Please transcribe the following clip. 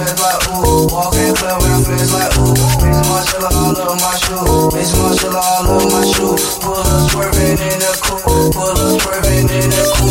friends like ooh. Walk in club with them friends like ooh. Miss Marcella all of my shoes, Miss Marcella all of my shoes. Pull up swerving in the coupe. Pull up swerving in the coupe.